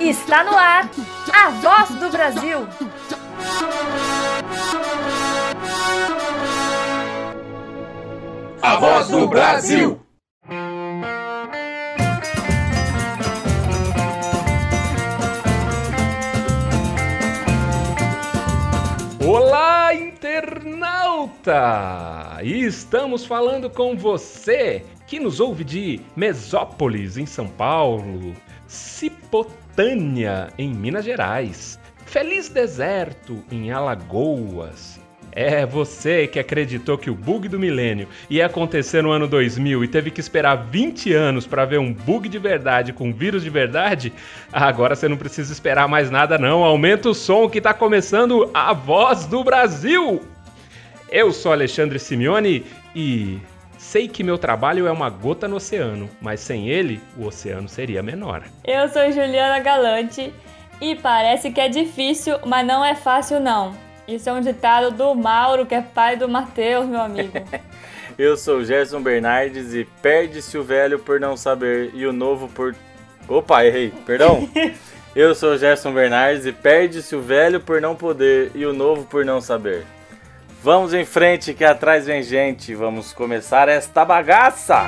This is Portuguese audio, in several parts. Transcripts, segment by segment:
Está no ar a voz do Brasil. A voz do Brasil. Olá, internauta! E estamos falando com você que nos ouve de Mesópolis, em São Paulo, Cipotânia, em Minas Gerais, Feliz Deserto, em Alagoas. É você que acreditou que o bug do milênio ia acontecer no ano 2000 e teve que esperar 20 anos para ver um bug de verdade com vírus de verdade? Agora você não precisa esperar mais nada não. Aumenta o som que está começando a voz do Brasil. Eu sou Alexandre Simeone e Sei que meu trabalho é uma gota no oceano, mas sem ele, o oceano seria menor. Eu sou Juliana Galante e parece que é difícil, mas não é fácil não. Isso é um ditado do Mauro, que é pai do Matheus, meu amigo. Eu sou Gerson Bernardes e perde-se o velho por não saber e o novo por. Opa, errei, perdão. Eu sou Gerson Bernardes e perde-se o velho por não poder e o novo por não saber. Vamos em frente que atrás vem gente. Vamos começar esta bagaça.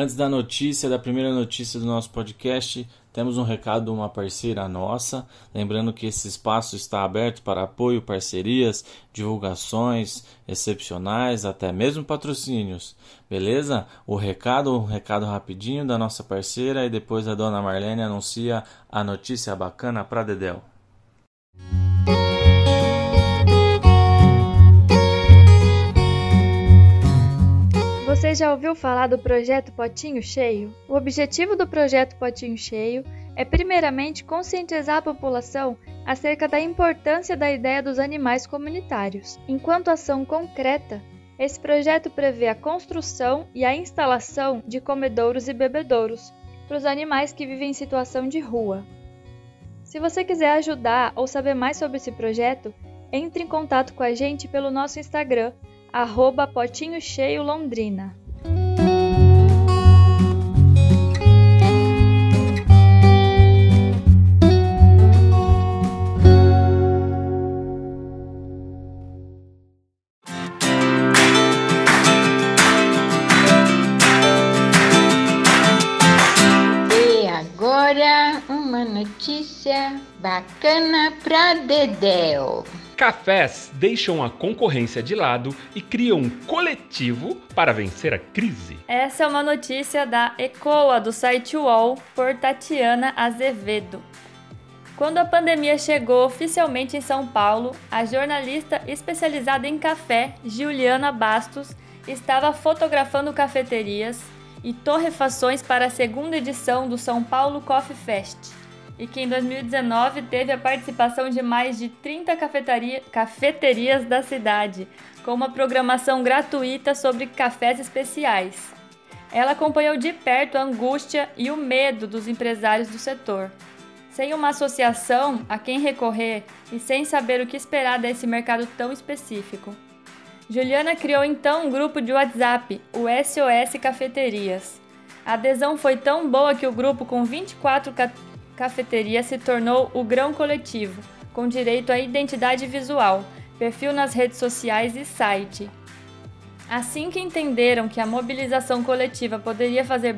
Antes da notícia, da primeira notícia do nosso podcast, temos um recado de uma parceira nossa. Lembrando que esse espaço está aberto para apoio, parcerias, divulgações excepcionais, até mesmo patrocínios. Beleza? O recado, um recado rapidinho da nossa parceira e depois a dona Marlene anuncia a notícia bacana para Dedel. Você já ouviu falar do projeto Potinho Cheio? O objetivo do projeto Potinho Cheio é, primeiramente, conscientizar a população acerca da importância da ideia dos animais comunitários. Enquanto ação concreta, esse projeto prevê a construção e a instalação de comedouros e bebedouros para os animais que vivem em situação de rua. Se você quiser ajudar ou saber mais sobre esse projeto, entre em contato com a gente pelo nosso Instagram, arroba Potinho Cheio Londrina. E agora uma notícia bacana pra Dedéu. Cafés deixam a concorrência de lado e criam um coletivo para vencer a crise. Essa é uma notícia da ECOA do site UOL por Tatiana Azevedo. Quando a pandemia chegou oficialmente em São Paulo, a jornalista especializada em café, Juliana Bastos, estava fotografando cafeterias e torrefações para a segunda edição do São Paulo Coffee Fest e que em 2019 teve a participação de mais de 30 cafeteria, cafeterias da cidade, com uma programação gratuita sobre cafés especiais. Ela acompanhou de perto a angústia e o medo dos empresários do setor. Sem uma associação a quem recorrer e sem saber o que esperar desse mercado tão específico. Juliana criou então um grupo de WhatsApp, o SOS Cafeterias. A adesão foi tão boa que o grupo, com 24 ca cafeterias, se tornou o Grão Coletivo, com direito à identidade visual, perfil nas redes sociais e site. Assim que entenderam que a mobilização coletiva poderia, fazer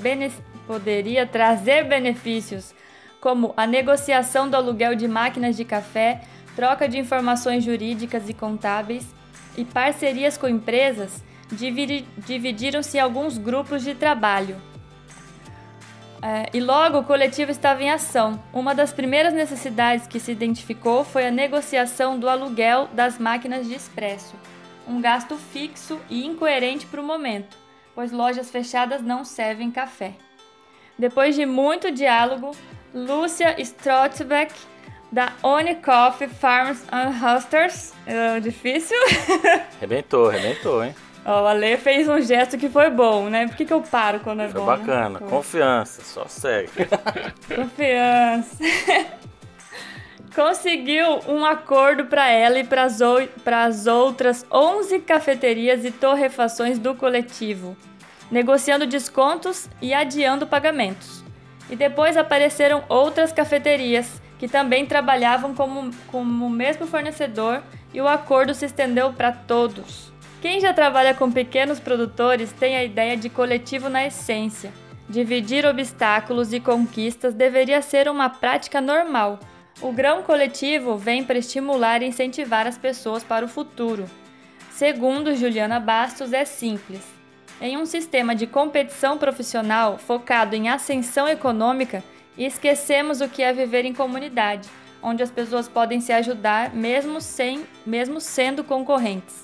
poderia trazer benefícios, como a negociação do aluguel de máquinas de café, troca de informações jurídicas e contábeis e parcerias com empresas, dividiram-se alguns grupos de trabalho. É, e logo o coletivo estava em ação. Uma das primeiras necessidades que se identificou foi a negociação do aluguel das máquinas de expresso, um gasto fixo e incoerente para o momento, pois lojas fechadas não servem café. Depois de muito diálogo, Lúcia Strotzbeck, da Oni Coffee Farms and Hosters, é difícil? Rebentou, rebentou, hein? Ó, o Ale fez um gesto que foi bom, né? Por que, que eu paro quando é Foi bom? bacana. Né? Confiança, só segue. Confiança. conseguiu um acordo para ela e para as outras 11 cafeterias e torrefações do coletivo, negociando descontos e adiando pagamentos. E depois apareceram outras cafeterias que também trabalhavam como, como o mesmo fornecedor e o acordo se estendeu para todos. Quem já trabalha com pequenos produtores tem a ideia de coletivo na essência. Dividir obstáculos e conquistas deveria ser uma prática normal. O grão coletivo vem para estimular e incentivar as pessoas para o futuro. Segundo Juliana Bastos, é simples. Em um sistema de competição profissional focado em ascensão econômica, esquecemos o que é viver em comunidade, onde as pessoas podem se ajudar mesmo sem, mesmo sendo concorrentes.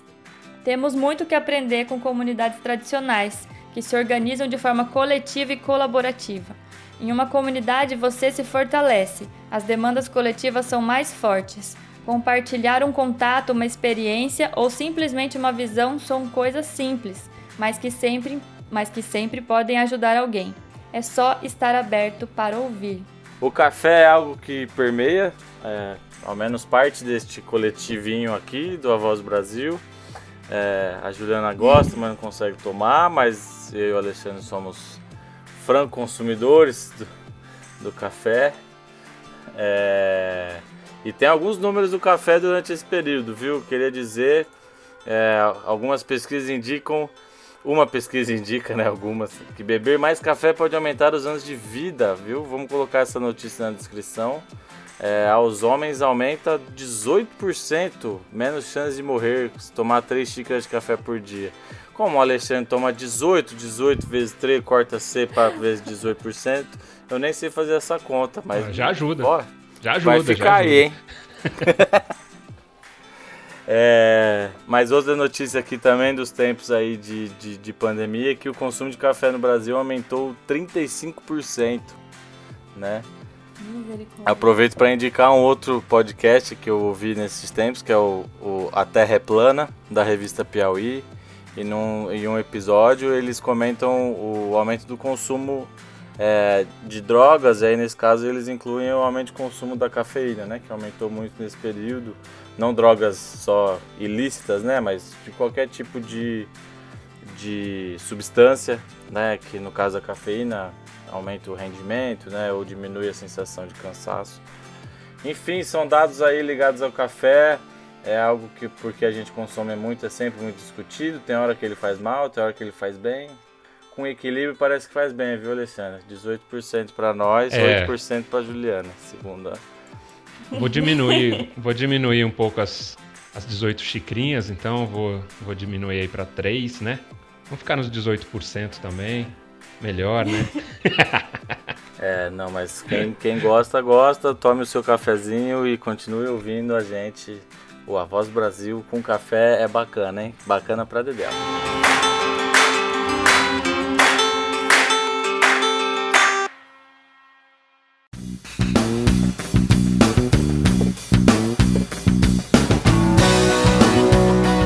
Temos muito que aprender com comunidades tradicionais, que se organizam de forma coletiva e colaborativa. Em uma comunidade você se fortalece, as demandas coletivas são mais fortes. Compartilhar um contato, uma experiência ou simplesmente uma visão são coisas simples, mas que sempre, mas que sempre podem ajudar alguém. É só estar aberto para ouvir. O café é algo que permeia, é, ao menos parte deste coletivinho aqui do Avós Brasil. É, a Juliana gosta, mas não consegue tomar, mas eu e o Alexandre somos franco consumidores do, do café. É, e tem alguns números do café durante esse período, viu? Queria dizer, é, algumas pesquisas indicam, uma pesquisa indica, né, algumas, que beber mais café pode aumentar os anos de vida, viu? Vamos colocar essa notícia na descrição é, aos homens aumenta 18% menos chance de morrer se tomar 3 xícaras de café por dia. Como o Alexandre toma 18, 18 vezes 3, corta C para vezes 18%, eu nem sei fazer essa conta, mas. Já ajuda. Ó, já ajuda. Vai ficar aí, hein? é, mas outra notícia aqui também dos tempos aí de, de, de pandemia é que o consumo de café no Brasil aumentou 35%, né? Aproveito para indicar um outro podcast que eu ouvi nesses tempos, que é o, o A Terra é Plana, da revista Piauí. E num, em um episódio eles comentam o aumento do consumo é, de drogas, e aí nesse caso eles incluem o aumento de consumo da cafeína, né, que aumentou muito nesse período. Não drogas só ilícitas, né, mas de qualquer tipo de, de substância, né, que no caso a cafeína aumenta o rendimento, né, ou diminui a sensação de cansaço. Enfim, são dados aí ligados ao café. É algo que porque a gente consome muito é sempre muito discutido. Tem hora que ele faz mal, tem hora que ele faz bem. Com equilíbrio parece que faz bem, viu, Alessandra? 18% para nós, é. 8% para Juliana, segunda. Vou diminuir, vou diminuir um pouco as, as 18 xicrinhas, então vou, vou diminuir aí para 3, né? Vamos ficar nos 18% também. Melhor, né? é, não, mas quem, quem gosta, gosta. Tome o seu cafezinho e continue ouvindo a gente. O A Voz Brasil com café é bacana, hein? Bacana pra Dedé.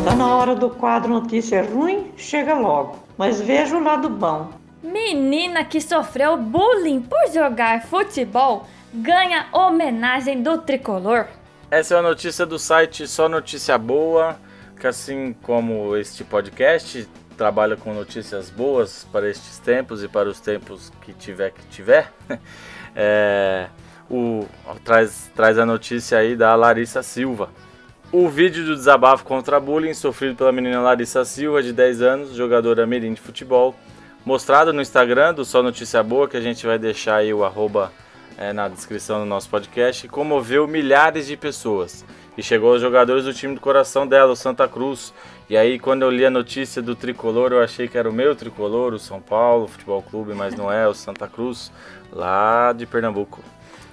Tá na hora do quadro Notícia Ruim? Chega logo. Mas veja o lado bom. Menina que sofreu bullying por jogar futebol ganha homenagem do tricolor. Essa é a notícia do site Só Notícia Boa, que assim como este podcast trabalha com notícias boas para estes tempos e para os tempos que tiver que tiver. É, o, traz, traz a notícia aí da Larissa Silva. O vídeo do desabafo contra bullying sofrido pela menina Larissa Silva, de 10 anos, jogadora mirim de futebol, mostrado no Instagram do Só Notícia Boa, que a gente vai deixar aí o arroba é, na descrição do nosso podcast, comoveu milhares de pessoas. E chegou aos jogadores do time do coração dela, o Santa Cruz. E aí, quando eu li a notícia do tricolor, eu achei que era o meu tricolor, o São Paulo Futebol Clube, mas não é, o Santa Cruz, lá de Pernambuco.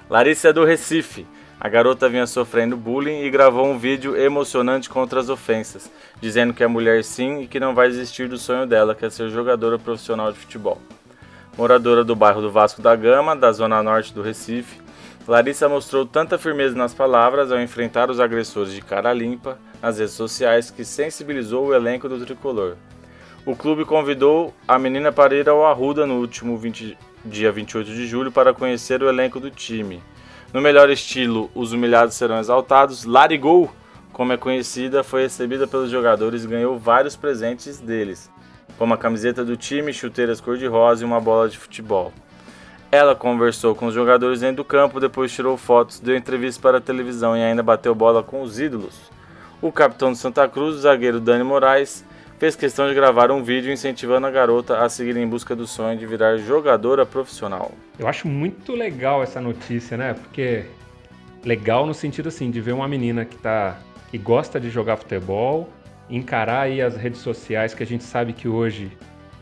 Larissa é do Recife. A garota vinha sofrendo bullying e gravou um vídeo emocionante contra as ofensas, dizendo que é mulher sim e que não vai desistir do sonho dela, que é ser jogadora profissional de futebol. Moradora do bairro do Vasco da Gama, da zona norte do Recife, Larissa mostrou tanta firmeza nas palavras ao enfrentar os agressores de cara limpa nas redes sociais que sensibilizou o elenco do tricolor. O clube convidou a menina para ir ao Arruda no último 20, dia 28 de julho para conhecer o elenco do time. No melhor estilo, os humilhados serão exaltados. Larigol, como é conhecida, foi recebida pelos jogadores e ganhou vários presentes deles, como a camiseta do time, chuteiras cor-de-rosa e uma bola de futebol. Ela conversou com os jogadores dentro do campo, depois tirou fotos, deu entrevista para a televisão e ainda bateu bola com os ídolos. O capitão do Santa Cruz, o zagueiro Dani Moraes, fez questão de gravar um vídeo incentivando a garota a seguir em busca do sonho de virar jogadora profissional. Eu acho muito legal essa notícia, né? Porque legal no sentido assim de ver uma menina que tá que gosta de jogar futebol, encarar aí as redes sociais que a gente sabe que hoje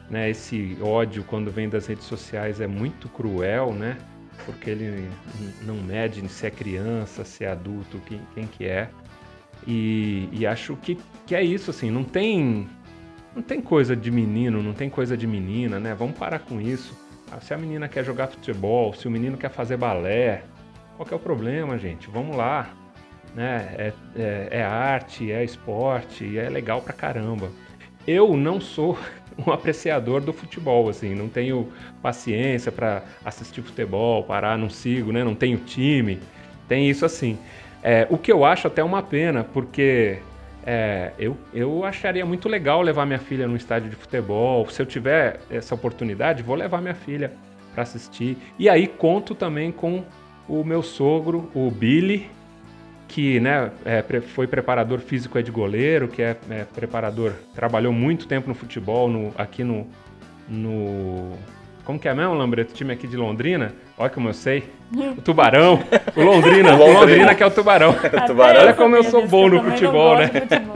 né? Esse ódio quando vem das redes sociais é muito cruel, né? Porque ele não mede se é criança, se é adulto, quem, quem que é. E, e acho que, que é isso, assim, não tem não tem coisa de menino, não tem coisa de menina, né? Vamos parar com isso. Ah, se a menina quer jogar futebol, se o menino quer fazer balé, qual é o problema, gente? Vamos lá. Né? É, é, é arte, é esporte, é legal pra caramba. Eu não sou um apreciador do futebol, assim, não tenho paciência para assistir futebol, parar, não sigo, né? Não tenho time, tem isso assim. É, o que eu acho até uma pena, porque é, eu, eu acharia muito legal levar minha filha num estádio de futebol. Se eu tiver essa oportunidade, vou levar minha filha para assistir. E aí conto também com o meu sogro, o Billy, que né, é, foi preparador físico de goleiro, que é, é, preparador, trabalhou muito tempo no futebol, no, aqui no, no. Como que é mesmo, Lambreto? Time aqui de Londrina? Olha como eu sei. O Tubarão. O Londrina. o Londrina que é o Tubarão. o tubarão. Olha como eu sou bom no futebol, né?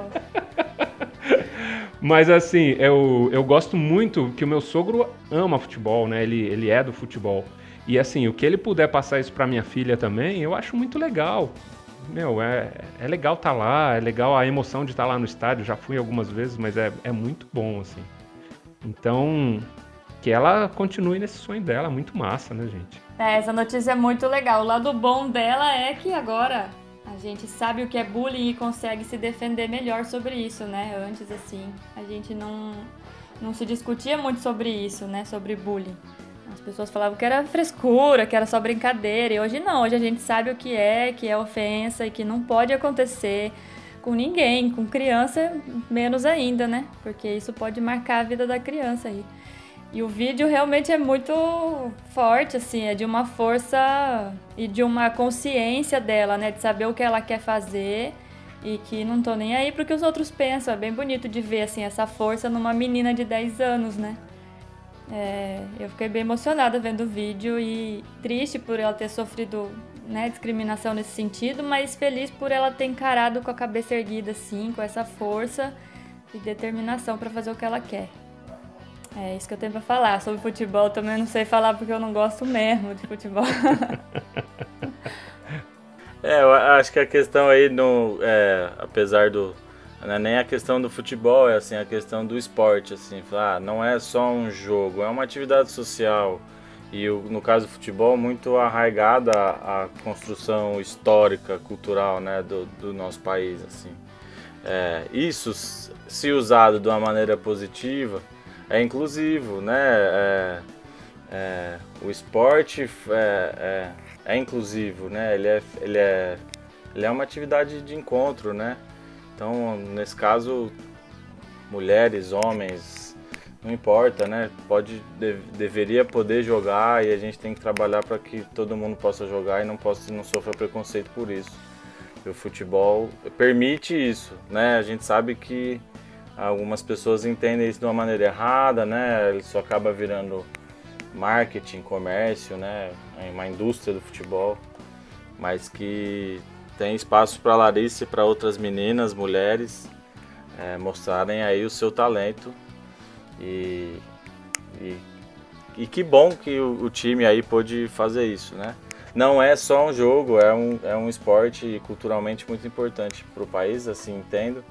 Mas assim, eu, eu gosto muito que o meu sogro ama futebol, né? Ele, ele é do futebol. E assim, o que ele puder passar isso para minha filha também, eu acho muito legal meu, é, é legal estar tá lá, é legal a emoção de estar tá lá no estádio, já fui algumas vezes, mas é, é muito bom, assim. Então, que ela continue nesse sonho dela, muito massa, né, gente? É, essa notícia é muito legal. O lado bom dela é que agora a gente sabe o que é bullying e consegue se defender melhor sobre isso, né? Antes, assim, a gente não, não se discutia muito sobre isso, né? Sobre bullying. As pessoas falavam que era frescura, que era só brincadeira. E hoje não, hoje a gente sabe o que é, que é ofensa e que não pode acontecer com ninguém, com criança menos ainda, né? Porque isso pode marcar a vida da criança aí. E o vídeo realmente é muito forte, assim, é de uma força e de uma consciência dela, né? De saber o que ela quer fazer e que não tô nem aí pro que os outros pensam. É bem bonito de ver, assim, essa força numa menina de 10 anos, né? É, eu fiquei bem emocionada vendo o vídeo e triste por ela ter sofrido né, discriminação nesse sentido, mas feliz por ela ter encarado com a cabeça erguida, assim, com essa força e determinação para fazer o que ela quer. É isso que eu tenho para falar. Sobre futebol também não sei falar porque eu não gosto mesmo de futebol. é, eu acho que a questão aí, no, é, apesar do, não é nem a questão do futebol, é assim, a questão do esporte, assim, ah, não é só um jogo, é uma atividade social. E no caso do futebol, muito arraigada à, construção histórica, cultural, né, do, do nosso país, assim. É, isso, se usado de uma maneira positiva, é inclusivo, né? É, é, o esporte é, é, é, inclusivo, né? Ele é, ele, é, ele é uma atividade de encontro, né? Então, nesse caso, mulheres, homens, não importa, né? Pode, de, deveria poder jogar e a gente tem que trabalhar para que todo mundo possa jogar e não possa não sofra preconceito por isso. E o futebol permite isso, né? A gente sabe que algumas pessoas entendem isso de uma maneira errada, né? Isso acaba virando marketing, comércio, né? É uma indústria do futebol, mas que tem espaço para Larissa e para outras meninas, mulheres, é, mostrarem aí o seu talento. E, e, e que bom que o, o, time aí pôde fazer isso, né? Não é só um jogo, é um, é um esporte culturalmente muito importante para o país, assim entendo.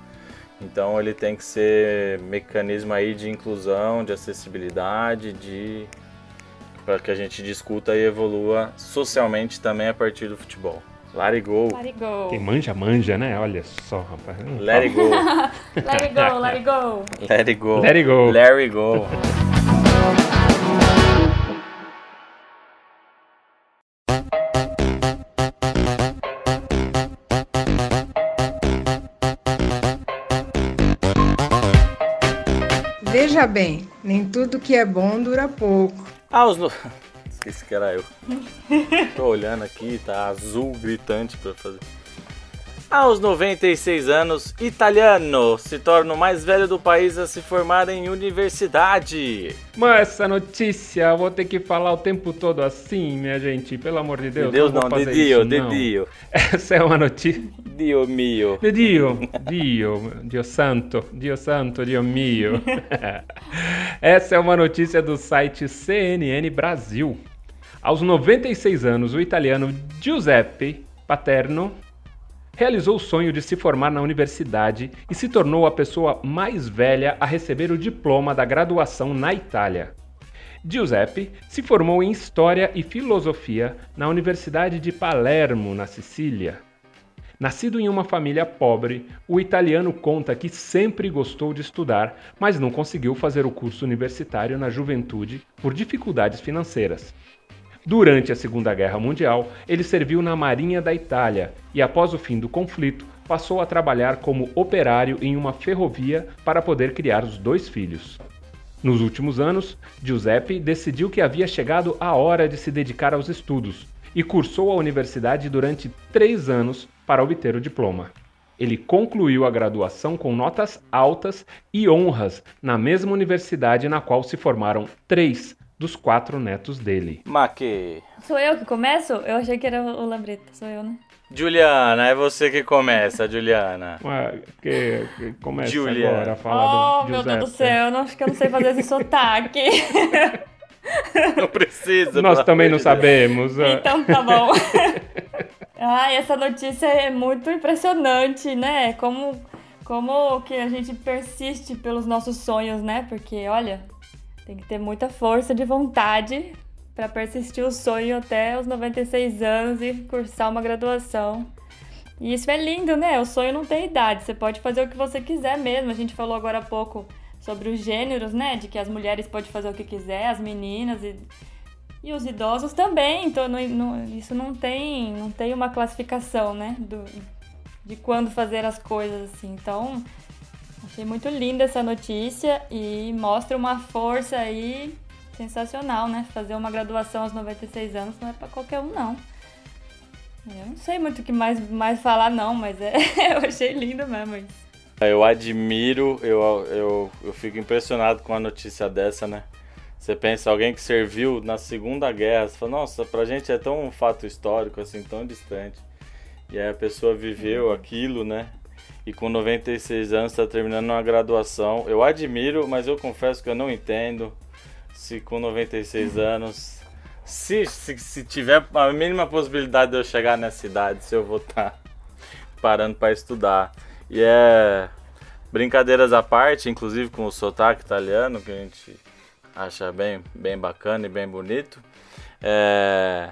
Então ele tem que ser mecanismo aí de inclusão, de acessibilidade, de para que a gente discuta e evolua socialmente também a partir do futebol. Let it go. Let it go. Quem manja, manja, né? Olha só, rapaz. Let it go. let it go, let it go. Let it go. Let it go. Let it go. Veja bem, nem tudo que é bom dura pouco. Ah, os no... Esqueci que era eu. Tô olhando aqui, tá azul gritante pra fazer. Aos 96 anos, italiano se torna o mais velho do país a se formar em universidade. Mas essa notícia eu vou ter que falar o tempo todo assim, minha gente. Pelo amor de Deus. De Deus não, não, de Dio, isso, de não. Dio. Essa é uma notícia. Dio mio. De Dio, Dio, Dio santo, Dio santo, Dio mio. Essa é uma notícia do site CNN Brasil. Aos 96 anos, o italiano Giuseppe Paterno realizou o sonho de se formar na universidade e se tornou a pessoa mais velha a receber o diploma da graduação na Itália. Giuseppe se formou em História e Filosofia na Universidade de Palermo, na Sicília. Nascido em uma família pobre, o italiano conta que sempre gostou de estudar, mas não conseguiu fazer o curso universitário na juventude por dificuldades financeiras. Durante a Segunda Guerra Mundial, ele serviu na Marinha da Itália e, após o fim do conflito, passou a trabalhar como operário em uma ferrovia para poder criar os dois filhos. Nos últimos anos, Giuseppe decidiu que havia chegado a hora de se dedicar aos estudos e cursou a universidade durante três anos para obter o diploma. Ele concluiu a graduação com notas altas e honras na mesma universidade na qual se formaram três dos quatro netos dele. Maque. Sou eu que começo? Eu achei que era o Lambreta. Sou eu, né? Juliana, é você que começa, Juliana. Ué, que, que começa Julia. agora a falar oh, do meu Deus do céu. Eu não, acho que eu não sei fazer esse sotaque. Não precisa. Nós também não sabemos. ah. Então tá bom. Ai, essa notícia é muito impressionante, né? Como, como que a gente persiste pelos nossos sonhos, né? Porque, olha, tem que ter muita força de vontade para persistir o sonho até os 96 anos e cursar uma graduação. E isso é lindo, né? O sonho não tem idade, você pode fazer o que você quiser mesmo. A gente falou agora há pouco sobre os gêneros, né? De que as mulheres podem fazer o que quiser, as meninas e e os idosos também, então não- não- isso não tem, não tem uma classificação, né? Do, de quando fazer as coisas assim. Então, achei muito linda essa notícia e mostra uma força aí sensacional, né? Fazer uma graduação aos 96 anos não é pra qualquer um, não. Eu não sei muito o que mais, mais falar, não, mas é, eu achei lindo mesmo isso. Eu admiro, eu, eu, eu fico impressionado com a notícia dessa, né? Você pensa, alguém que serviu na Segunda Guerra, você fala, nossa, pra gente é tão um fato histórico, assim, tão distante. E aí a pessoa viveu aquilo, né? E com 96 anos está terminando uma graduação. Eu admiro, mas eu confesso que eu não entendo se com 96 anos, se, se, se tiver a mínima possibilidade de eu chegar nessa idade, se eu vou estar parando para estudar. E é brincadeiras à parte, inclusive com o sotaque italiano, que a gente acha bem, bem bacana e bem bonito. É,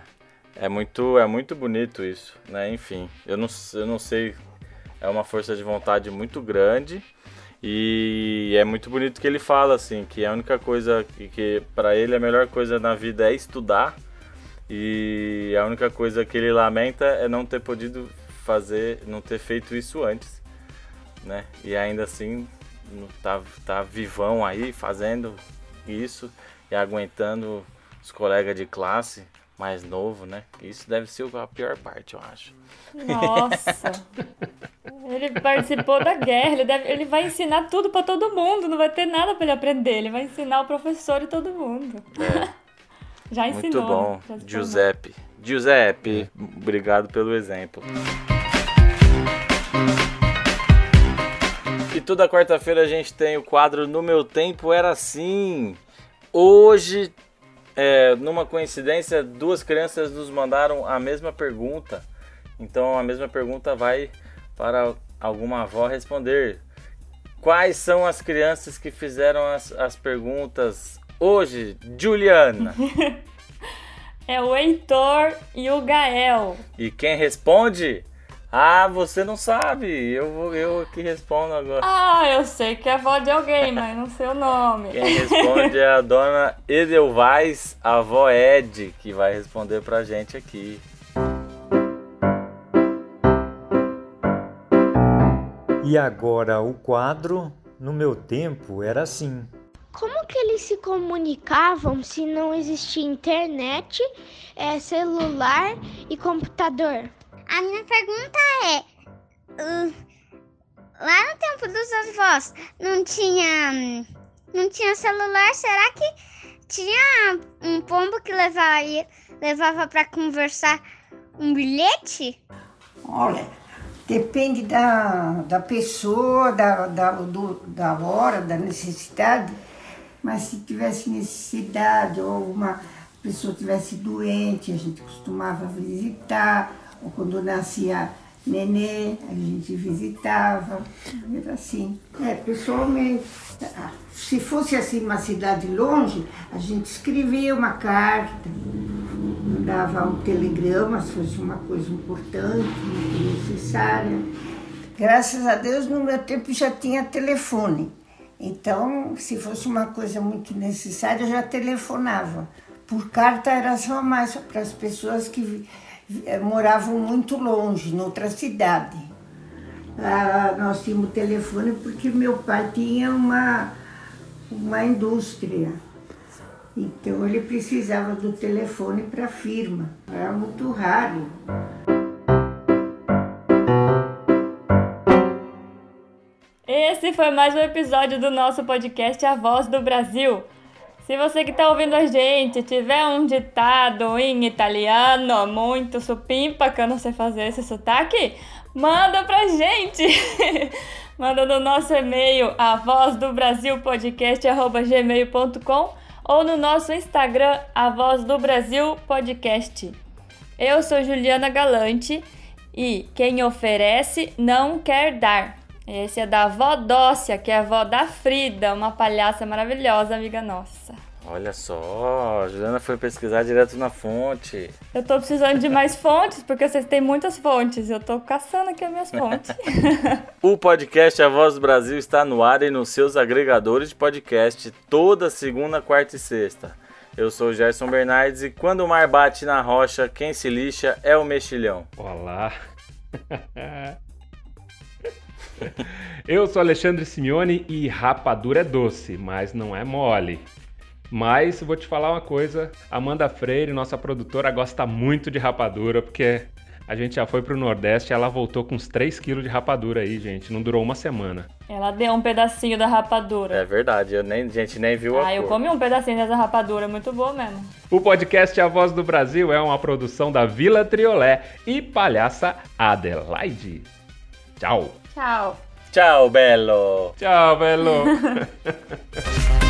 é muito é muito bonito isso, né? Enfim, eu não, eu não sei, é uma força de vontade muito grande e é muito bonito que ele fala assim, que a única coisa que, que para ele a melhor coisa na vida é estudar e a única coisa que ele lamenta é não ter podido fazer, não ter feito isso antes, né? E ainda assim tá, tá vivão aí fazendo isso e aguentando os colegas de classe mais novo, né? Isso deve ser a pior parte, eu acho. Nossa! Ele participou da guerra, ele, deve, ele vai ensinar tudo pra todo mundo, não vai ter nada pra ele aprender, ele vai ensinar o professor e todo mundo. É, Já ensinou. muito bom, né? Giuseppe. Giuseppe, obrigado pelo exemplo. E toda quarta-feira a gente tem o quadro No Meu Tempo Era Assim. Hoje, é, numa coincidência, duas crianças nos mandaram a mesma pergunta. Então a mesma pergunta vai para alguma avó responder. Quais são as crianças que fizeram as, as perguntas hoje, Juliana? É o Heitor e o Gael. E quem responde? Ah, você não sabe. Eu vou eu que respondo agora. Ah, eu sei que é avó de alguém, mas não sei o nome. Quem responde é a dona Edelvais, a avó Ed, que vai responder pra gente aqui. E agora o quadro No meu tempo era assim. como que eles se comunicavam se não existia internet, é, celular e computador? A minha pergunta é: uh, lá no tempo dos avós não tinha, não tinha celular? Será que tinha um pombo que levava, levava para conversar um bilhete? Olha, depende da, da pessoa, da, da, do, da hora, da necessidade, mas se tivesse necessidade ou uma pessoa tivesse doente, a gente costumava visitar, ou quando nascia nenê, a gente visitava, era assim. É, pessoalmente. Se fosse assim uma cidade longe, a gente escrevia uma carta, mandava um telegrama se fosse uma coisa importante, necessária. Graças a Deus, no meu tempo já tinha telefone. Então, se fosse uma coisa muito necessária, eu já telefonava. Por carta era só mais para as pessoas que moravam muito longe, noutra cidade. Ah, nós tínhamos telefone porque meu pai tinha uma, uma indústria. Então ele precisava do telefone para a firma. Era muito raro. Esse foi mais um episódio do nosso podcast A Voz do Brasil. Se você que está ouvindo a gente tiver um ditado em italiano muito supimpa, que eu não sei fazer esse sotaque, manda pra gente! manda no nosso e-mail a voz do Brasil podcast@gmail.com ou no nosso Instagram a voz do Brasil podcast. Eu sou Juliana Galante e quem oferece não quer dar. Esse é da avó Dócia, que é a avó da Frida, uma palhaça maravilhosa, amiga nossa. Olha só, a Juliana foi pesquisar direto na fonte. Eu tô precisando de mais fontes, porque vocês têm muitas fontes. Eu tô caçando aqui as minhas fontes. o podcast A Voz do Brasil está no ar e nos seus agregadores de podcast toda segunda, quarta e sexta. Eu sou o Gerson Bernardes e quando o mar bate na rocha, quem se lixa é o mexilhão. Olá! Eu sou Alexandre Simeone e rapadura é doce, mas não é mole. Mas vou te falar uma coisa, Amanda Freire, nossa produtora, gosta muito de rapadura, porque a gente já foi pro Nordeste e ela voltou com uns 3 quilos de rapadura aí, gente. Não durou uma semana. Ela deu um pedacinho da rapadura. É verdade, eu nem, a gente nem viu a Ah, eu cor. comi um pedacinho dessa rapadura, muito boa mesmo. O podcast A Voz do Brasil é uma produção da Vila Triolé e palhaça Adelaide. Tchau. Tchau. Tchau, Belo! Tchau, Belo!